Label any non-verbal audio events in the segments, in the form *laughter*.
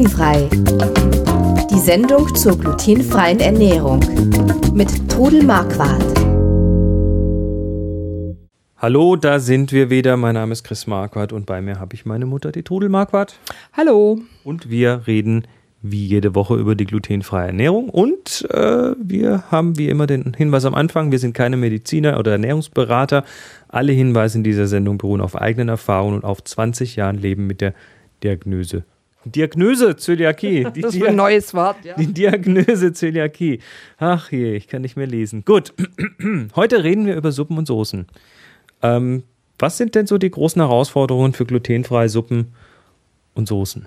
Glutenfrei. Die Sendung zur glutenfreien Ernährung mit Trudel Marquardt. Hallo, da sind wir wieder. Mein Name ist Chris Marquardt und bei mir habe ich meine Mutter, die Trudel Marquardt. Hallo. Und wir reden wie jede Woche über die glutenfreie Ernährung. Und äh, wir haben wie immer den Hinweis am Anfang, wir sind keine Mediziner oder Ernährungsberater. Alle Hinweise in dieser Sendung beruhen auf eigenen Erfahrungen und auf 20 Jahren Leben mit der Diagnose. Diagnose Zöliakie. *laughs* Die das ist ein neues Wort, ja. Die Diagnose Zöliakie. Ach je, ich kann nicht mehr lesen. Gut, *clears throat* heute reden wir über Suppen und Soßen. Ähm, was sind denn so die großen Herausforderungen für glutenfreie Suppen und Soßen?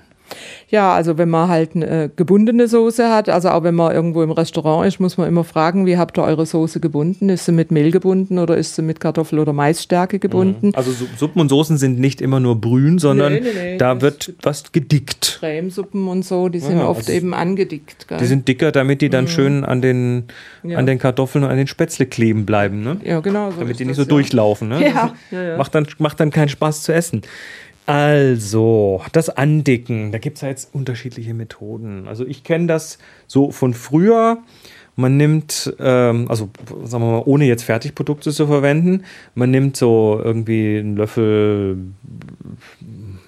Ja, also wenn man halt eine gebundene Soße hat, also auch wenn man irgendwo im Restaurant ist, muss man immer fragen, wie habt ihr eure Soße gebunden? Ist sie mit Mehl gebunden oder ist sie mit Kartoffel- oder Maisstärke gebunden? Also Suppen und Soßen sind nicht immer nur brühen, sondern nee, nee, nee, da wird was gedickt. Cremesuppen und so, die sind ja, oft also eben angedickt. Gell? Die sind dicker, damit die dann mhm. schön an den, ja. an den Kartoffeln und an den Spätzle kleben bleiben. Ne? Ja, genau. So damit die nicht so ja. durchlaufen. Ne? Ja. ja. Macht, dann, macht dann keinen Spaß zu essen. Also, das Andicken, da gibt es ja jetzt unterschiedliche Methoden. Also ich kenne das so von früher. Man nimmt, ähm, also sagen wir mal, ohne jetzt Fertigprodukte zu verwenden, man nimmt so irgendwie einen Löffel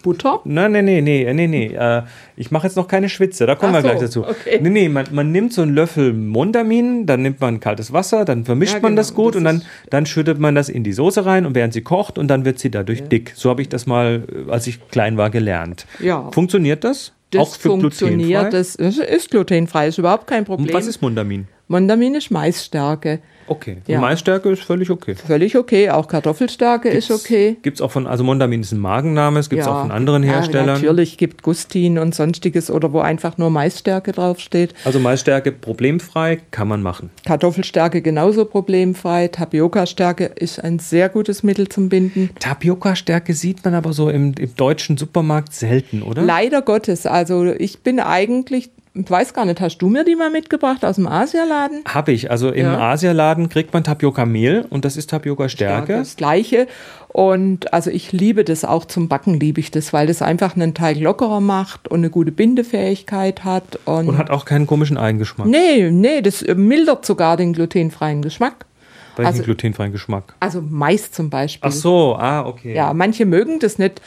Butter? Nein, nein, nein, nein, nein, nee. Äh, ich mache jetzt noch keine Schwitze, da kommen Ach wir gleich dazu. Okay. Nee, nee, man, man nimmt so einen Löffel Mondamin, dann nimmt man kaltes Wasser, dann vermischt ja, man genau. das gut das und dann, dann schüttet man das in die Soße rein und während sie kocht und dann wird sie dadurch ja. dick. So habe ich das mal, als ich klein war, gelernt. Ja. Funktioniert das? Das Auch für funktioniert, glutenfrei? das ist glutenfrei, ist überhaupt kein Problem. Und was ist Mondamin? Mondamin ist Maisstärke. Okay. Ja. Maisstärke ist völlig okay. Völlig okay. Auch Kartoffelstärke gibt's, ist okay. Gibt es auch von, also Mondamin ist ein Magenname, es gibt es ja. auch von anderen Herstellern. Ja, natürlich gibt Gustin und sonstiges oder wo einfach nur Maisstärke draufsteht. Also Maisstärke problemfrei kann man machen. Kartoffelstärke genauso problemfrei. Tapioca-Stärke ist ein sehr gutes Mittel zum Binden. Tapioca-Stärke sieht man aber so im, im deutschen Supermarkt selten, oder? Leider Gottes. Also ich bin eigentlich ich weiß gar nicht, hast du mir die mal mitgebracht aus dem Asialaden? Habe ich. Also im ja. Asialaden kriegt man Tapioca-Mehl und das ist Tapioca-Stärke. Das gleiche. Und also ich liebe das auch zum Backen, liebe ich das, weil das einfach einen Teig lockerer macht und eine gute Bindefähigkeit hat. Und, und hat auch keinen komischen Eigengeschmack. Nee, nee, das mildert sogar den glutenfreien Geschmack. Welchen also, glutenfreien Geschmack? Also Mais zum Beispiel. Ach so, ah, okay. Ja, manche mögen das nicht.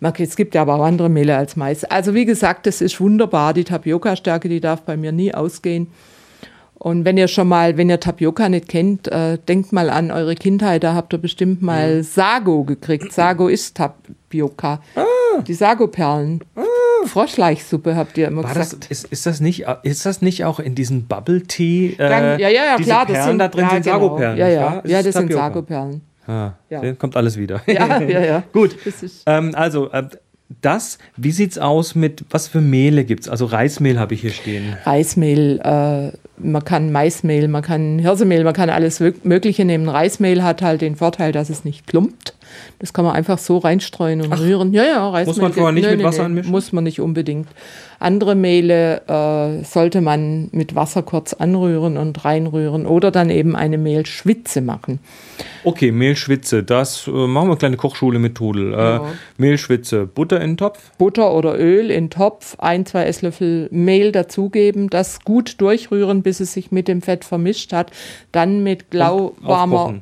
Es gibt ja aber auch andere Mehle als Mais. Also wie gesagt, das ist wunderbar. Die Tapioca-Stärke, die darf bei mir nie ausgehen. Und wenn ihr schon mal, wenn ihr Tapioca nicht kennt, äh, denkt mal an eure Kindheit, da habt ihr bestimmt mal Sago gekriegt. Sago ist Tapioca. Ah. Die Sago-Perlen. Ah. Froschleichsuppe habt ihr immer War gesagt. Das, ist, ist, das nicht, ist das nicht auch in diesem Bubble Tea? Äh, ja, ja, ja, klar. Perlen das sind, da drin ja, sind genau. Sago-Perlen. Ja, ja, ja, das sind Sago-Perlen. Ah, ja. Kommt alles wieder. Ja, ja, ja. *laughs* Gut. Ähm, also, äh, das, wie sieht's aus mit, was für Mehle gibt's? Also Reismehl habe ich hier stehen. Reismehl, äh, man kann Maismehl, man kann Hirsemehl, man kann alles Mögliche nehmen. Reismehl hat halt den Vorteil, dass es nicht klumpt. Das kann man einfach so reinstreuen und Ach, rühren. Ja, ja, Reismehl. Muss man vorher nicht nee, mit Wasser nee, anmischen? Muss man nicht unbedingt. Andere Mehle äh, sollte man mit Wasser kurz anrühren und reinrühren oder dann eben eine Mehlschwitze machen. Okay, Mehlschwitze, das äh, machen wir eine kleine Kochschule mit Tudel. Äh, ja. Mehlschwitze, Butter in den Topf? Butter oder Öl in den Topf, ein, zwei Esslöffel Mehl dazugeben, das gut durchrühren, bis es sich mit dem Fett vermischt hat. Dann mit lauwarmer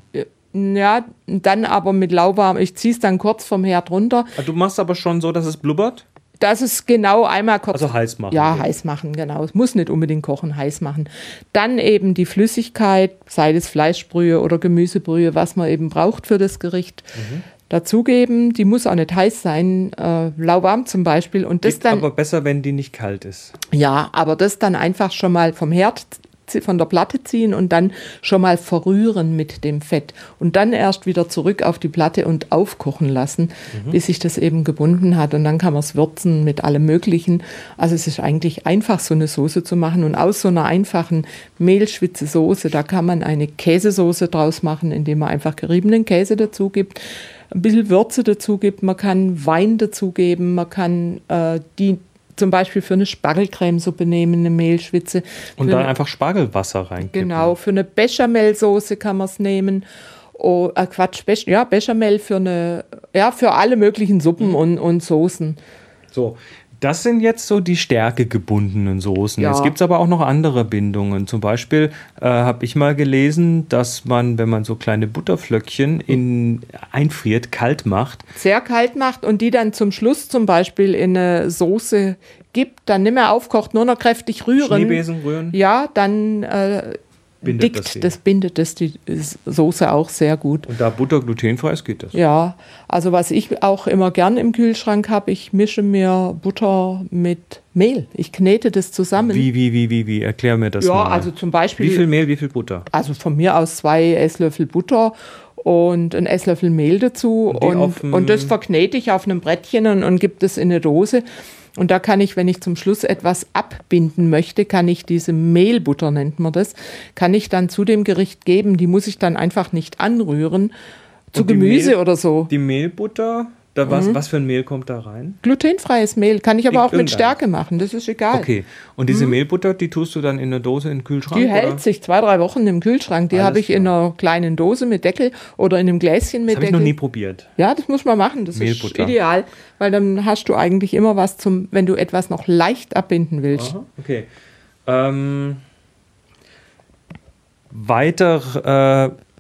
ja, dann aber mit lauwarm, ich ziehe es dann kurz vom Herd runter. Ah, du machst aber schon so, dass es blubbert? Das ist genau einmal kurz. Also heiß machen. Ja, heiß machen, genau. Es muss nicht unbedingt kochen, heiß machen. Dann eben die Flüssigkeit, sei es Fleischbrühe oder Gemüsebrühe, was man eben braucht für das Gericht. Mhm. Dazugeben, die muss auch nicht heiß sein, äh, lauwarm zum Beispiel. Und das Geht dann, aber besser, wenn die nicht kalt ist. Ja, aber das dann einfach schon mal vom Herd von der Platte ziehen und dann schon mal verrühren mit dem Fett. Und dann erst wieder zurück auf die Platte und aufkochen lassen, mhm. bis sich das eben gebunden hat. Und dann kann man es würzen mit allem Möglichen. Also es ist eigentlich einfach, so eine Soße zu machen. Und aus so einer einfachen Mehlschwitze Soße, da kann man eine Käsesoße draus machen, indem man einfach geriebenen Käse dazu gibt ein bisschen Würze dazu gibt, man kann Wein dazugeben, man kann äh, die zum Beispiel für eine Spargelcremesuppe nehmen, eine Mehlschwitze. Und dann einfach Spargelwasser rein. Genau, für eine Bechamelsoße kann man es nehmen. Oh, äh Quatsch, Bech ja, Bechamel für eine, ja, für alle möglichen Suppen mhm. und, und Soßen. So, Das sind jetzt so die stärkegebundenen Soßen. Ja. Es gibt aber auch noch andere Bindungen. Zum Beispiel äh, habe ich mal gelesen, dass man, wenn man so kleine Butterflöckchen in, einfriert, kalt macht, Sehr kalt macht und die dann zum Schluss zum Beispiel in eine Soße gibt, dann nicht mehr aufkocht, nur noch kräftig rühren. Schneebesen rühren. Ja, dann äh, Bindet das dickt die. das, bindet das die Soße auch sehr gut. Und da Butter glutenfrei ist, geht das. Ja, also was ich auch immer gern im Kühlschrank habe, ich mische mir Butter mit Mehl. Ich knete das zusammen. Wie, wie, wie, wie, wie? Erklär mir das ja, mal. also zum Beispiel, wie viel Mehl, wie viel Butter? also von mir aus zwei Esslöffel Butter und ein Esslöffel Mehl dazu Und und, und das verknete ich auf einem Brettchen und, und gebe das in eine Dose. Und da kann ich, wenn ich zum Schluss etwas abbinden möchte, kann ich diese Mehlbutter, nennt man das, kann ich dann zu dem Gericht geben. Die muss ich dann einfach nicht anrühren. Zu Gemüse Mehl- oder so. Die Mehlbutter, da was, Mhm. was für ein Mehl kommt da rein? Glutenfreies Mehl kann ich aber auch mit. Stärke machen, das ist egal. Okay. Und diese Mehlbutter, die tust du dann in eine Dose in den Kühlschrank? Die oder? hält sich zwei, drei Wochen im Kühlschrank. Die habe ich in einer kleinen Dose mit Deckel oder in einem Gläschen mit Das habe ich Deckel. noch nie probiert. Ja, das muss man machen. Das Mehlbutter. ist ideal, weil dann hast du eigentlich immer was zum, wenn du etwas noch leicht abbinden willst. Aha, okay. Ähm, weiter äh,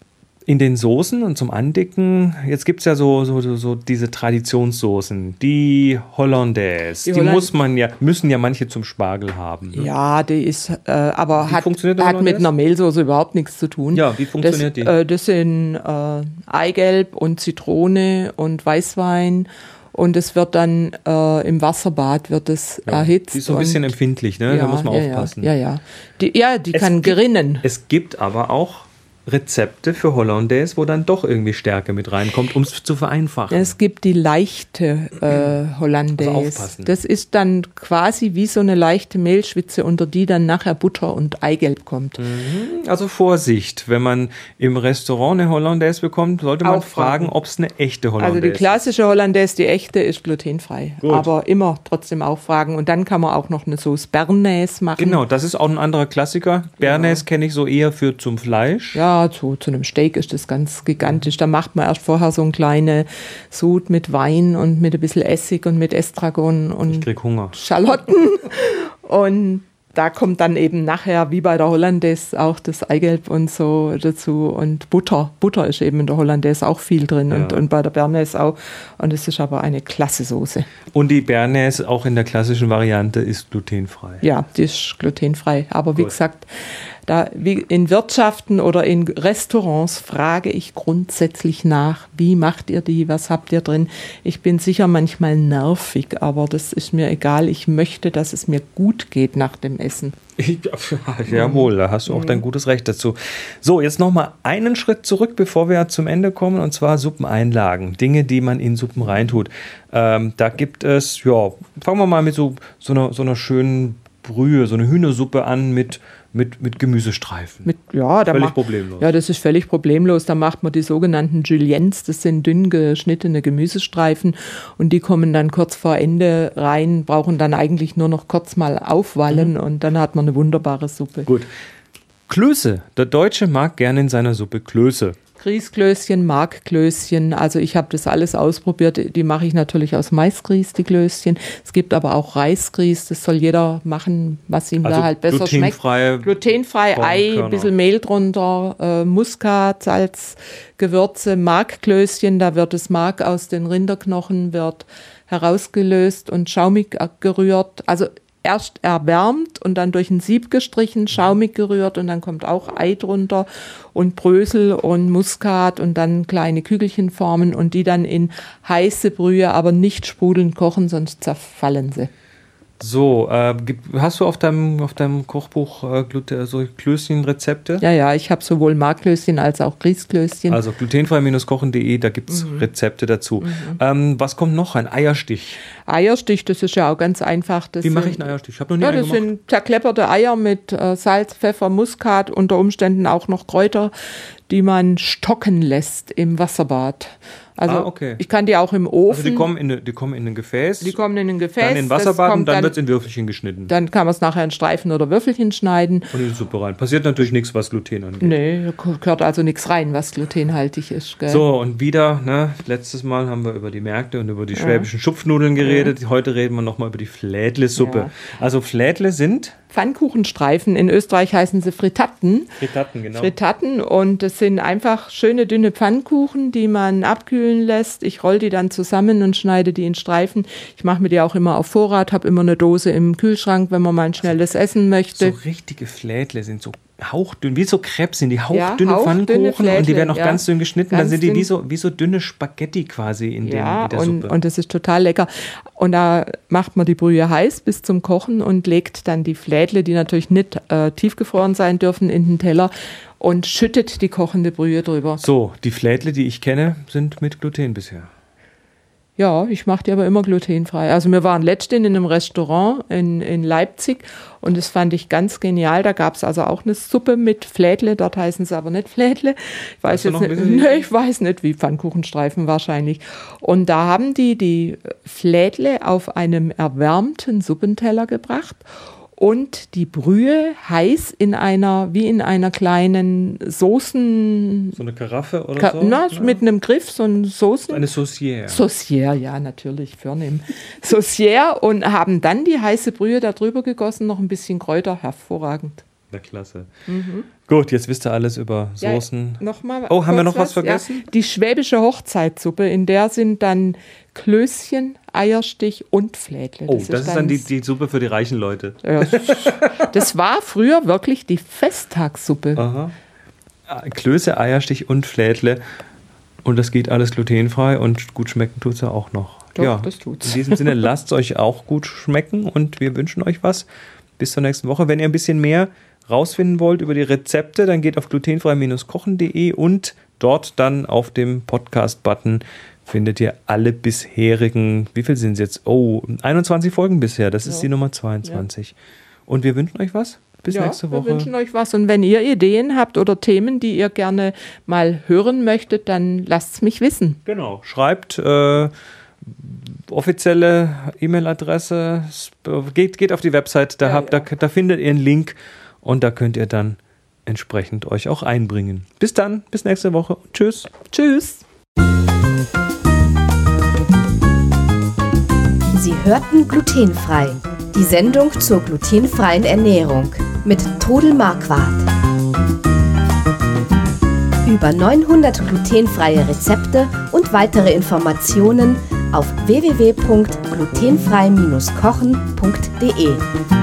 in den Soßen und zum Andicken, jetzt gibt es ja so, so, so, so diese Traditionssoßen, die Hollandaise, Die die, Holland- muss man ja, müssen ja manche zum Spargel haben. Ne? Ja, die ist, äh, aber Wie hat, die hat mit einer Mehlsoße überhaupt nichts zu tun. Ja, wie funktioniert das, die? Äh, das sind äh, Eigelb und Zitrone und Weißwein und es wird dann äh, im Wasserbad wird es erhitzt. Die ist so ein bisschen empfindlich, ne? da muss man ja, aufpassen. Ja, ja, ja. Die, ja, die Es kann gibt- gerinnen. Es gibt aber auch Rezepte für Hollandaise, wo dann doch irgendwie Stärke mit reinkommt, um es zu vereinfachen. Es gibt die leichte äh, Hollandaise. Also aufpassen. das ist dann quasi wie so eine leichte Mehlschwitze, unter die dann nachher Butter und Eigelb kommt. Also Vorsicht, wenn man im Restaurant eine Hollandaise bekommt, sollte man Auch fragen. ob es eine echte Hollandaise Also die klassische Hollandaise, die echte, ist glutenfrei. Gut. Aber immer trotzdem auch fragen. Und dann kann man auch noch eine Sauce Bernaise machen. Genau, das ist auch ein anderer Klassiker. Bernaise kenne ich so eher für zum Fleisch. Ja, zu, zu einem Steak ist das ganz gigantisch. Da macht man erst vorher so eine kleine Sud mit Wein und mit ein bisschen Essig und mit Estragon Ich und krieg Hunger. Schalotten. *laughs* Und da kommt dann eben nachher, wie bei der Hollandaise, auch das Eigelb und so dazu und Butter. Butter ist eben in der Hollandaise auch viel drin und, Ja. und bei der Bernaise auch. Und es ist aber eine klasse Soße. Und die Bernaise auch in der klassischen Variante ist glutenfrei. Ja, die ist glutenfrei. Aber wie Gut. gesagt, da in Wirtschaften oder in Restaurants frage ich grundsätzlich nach, wie macht ihr die, was habt ihr drin? Ich bin sicher manchmal nervig, aber das ist mir egal. Ich möchte, dass es mir gut geht nach dem Essen. *laughs* Jawohl, da hast du auch dein gutes Recht dazu. So, jetzt noch mal einen Schritt zurück, bevor wir zum Ende kommen, und zwar Suppeneinlagen. Dinge, die man in Suppen reintut. Ähm, da gibt es, ja, fangen wir mal mit so, so, einer, so einer schönen Brühe, so eine Hühnersuppe an mit, mit, mit Gemüsestreifen. Mit, ja, da Völlig macht- problemlos. Ja, das ist völlig problemlos. Da macht man die sogenannten Juliennes, das sind dünn geschnittene Gemüsestreifen und die kommen dann kurz vor Ende rein, brauchen dann eigentlich nur noch kurz mal aufwallen und dann hat man eine wunderbare Suppe. Gut. Klöße. Der Deutsche mag gerne in seiner Suppe Klöße. Grießklößchen, Markklößchen, also ich habe das alles ausprobiert. Die mache ich natürlich aus Maisgrieß, die Klößchen. Es gibt aber auch Reisgrieß, das soll jeder machen, was ihm Also da halt besser schmeckt. glutenfreie Glutenfrei, Ei, Kornkörner. bisschen Mehl drunter, äh, Muskat, Salz, Gewürze, Markklößchen, da wird das Mark aus den Rinderknochen wird herausgelöst und schaumig gerührt. Also erst erwärmt und dann durch ein Sieb gestrichen, schaumig gerührt und dann kommt auch Ei drunter und Brösel und Muskat und dann kleine Kügelchen formen und die dann in heiße Brühe, aber nicht sprudelnd kochen, sonst zerfallen sie. So, äh, hast du auf deinem, auf deinem Kochbuch äh, Glute, so Klößchenrezepte? Ja, ja, ich habe sowohl Markklößchen als auch Grießklößchen. Also glutenfrei-kochen.de, da gibt es Rezepte dazu. Ähm, was kommt noch? Ein Eierstich. Eierstich, das ist ja auch ganz einfach. Das Wie mache ich einen Eierstich? Ich habe noch nie Ja, das gemacht. sind zerklepperte Eier mit äh, Salz, Pfeffer, Muskat, unter Umständen auch noch Kräuter, die man stocken lässt im Wasserbad. Also Ah, okay. ich kann die auch im Ofen. Also die kommen, in, die kommen in ein Gefäß, die kommen in ein Gefäß. dann in Wasserbad und kommt dann, wird es in Würfelchen geschnitten dann kann man es nachher in Streifen oder Würfelchen schneiden. und in die Suppe rein. Passiert natürlich nichts, was Gluten angeht. Nee, da gehört also nichts rein, was glutenhaltig ist. Gell? So, und wieder, ne, letztes Mal haben wir über die Märkte und über die schwäbischen Schupfnudeln geredet. Geredet. Heute reden wir nochmal über die Flädle-Suppe. Ja. Also Flädle sind Pfannkuchenstreifen. In Österreich heißen sie Fritatten. Fritatten, genau. Fritatten und das sind einfach schöne dünne Pfannkuchen, die man abkühlen lässt. Ich roll die dann zusammen und schneide die in Streifen. Ich mache mir die auch immer auf Vorrat, habe immer eine Dose im Kühlschrank, wenn man mal ein schnelles Essen so möchte. richtige Flädle sind so hauchdünn, wie so Krebs sind die hauchdünne hauchdünne Pfannkuchen und die werden auch ja. ganz dünn geschnitten. dann Ganz sind die wie so, wie so dünne Spaghetti quasi in, dem, Ja, in der und, Suppe. und das ist total lecker. Und da macht man die Brühe heiß bis zum Kochen und legt dann die Flädle, die natürlich nicht äh, tiefgefroren sein dürfen, in den Teller und schüttet die kochende Brühe drüber. so, die Flädle, die ich kenne, sind mit Gluten bisher. Ja, ich mache die aber immer glutenfrei. Also wir waren letztens in einem Restaurant in, in Leipzig und das fand ich ganz genial. Da gab es also auch eine Suppe mit Flädle, dort heißen sie aber nicht Flädle. Ich weiß jetzt nicht, nee, ich weiß nicht, wie Pfannkuchenstreifen wahrscheinlich. Und da haben die die Flädle auf einem erwärmten Suppenteller gebracht und die Brühe heiß in einer, wie in einer kleinen Soßen, So eine Karaffe oder Ka so? na, Ja. mit einem Griff, so ein Soßen. Eine Saucière. Saucière, ja, natürlich, vornehm. Saucière und haben dann die heiße Brühe darüber gegossen, noch ein bisschen Kräuter, hervorragend. Na klasse. Gut, jetzt wisst ihr alles über Soßen. Ja, noch mal Oh, haben wir noch was vergessen? Ja, die schwäbische Hochzeitssuppe, in der sind dann Klößchen, Eierstich und Flädle. oh, das ist dann die, die Suppe für die reichen Leute. Ja, das war früher wirklich die Festtagssuppe. Aha. Ah, Klöße, Eierstich und Flädle. Und das geht alles glutenfrei und gut schmecken tut es ja auch noch. Doch, ja, das tut's. In diesem Sinne, *laughs* lasst es euch auch gut schmecken und wir wünschen euch was. Bis zur nächsten Woche. Wenn ihr ein bisschen mehr rausfinden wollt über die Rezepte, dann geht auf glutenfrei-kochen.de und dort dann auf dem Podcast-Button findet ihr alle bisherigen, wie viel sind es jetzt? Oh, 21 Folgen bisher. Das ist Ja. die Nummer 22. Und wir wünschen euch was. Bis ja, nächste Wir Woche. wünschen euch was. Und wenn ihr Ideen habt oder Themen, die ihr gerne mal hören möchtet, dann lasst es mich wissen. Genau. Schreibt äh, offizielle E-Mail-Adresse, sp- geht, geht auf die Website, da, Ja, habt, ja. Da, da findet ihr einen Link und da könnt ihr dann entsprechend euch auch einbringen. Bis dann, bis nächste Woche. Tschüss. Tschüss. Hörten glutenfrei. Die Sendung zur glutenfreien Ernährung mit Todel Marquardt. Über 900 glutenfreie Rezepte und weitere Informationen auf www.glutenfrei-kochen.de.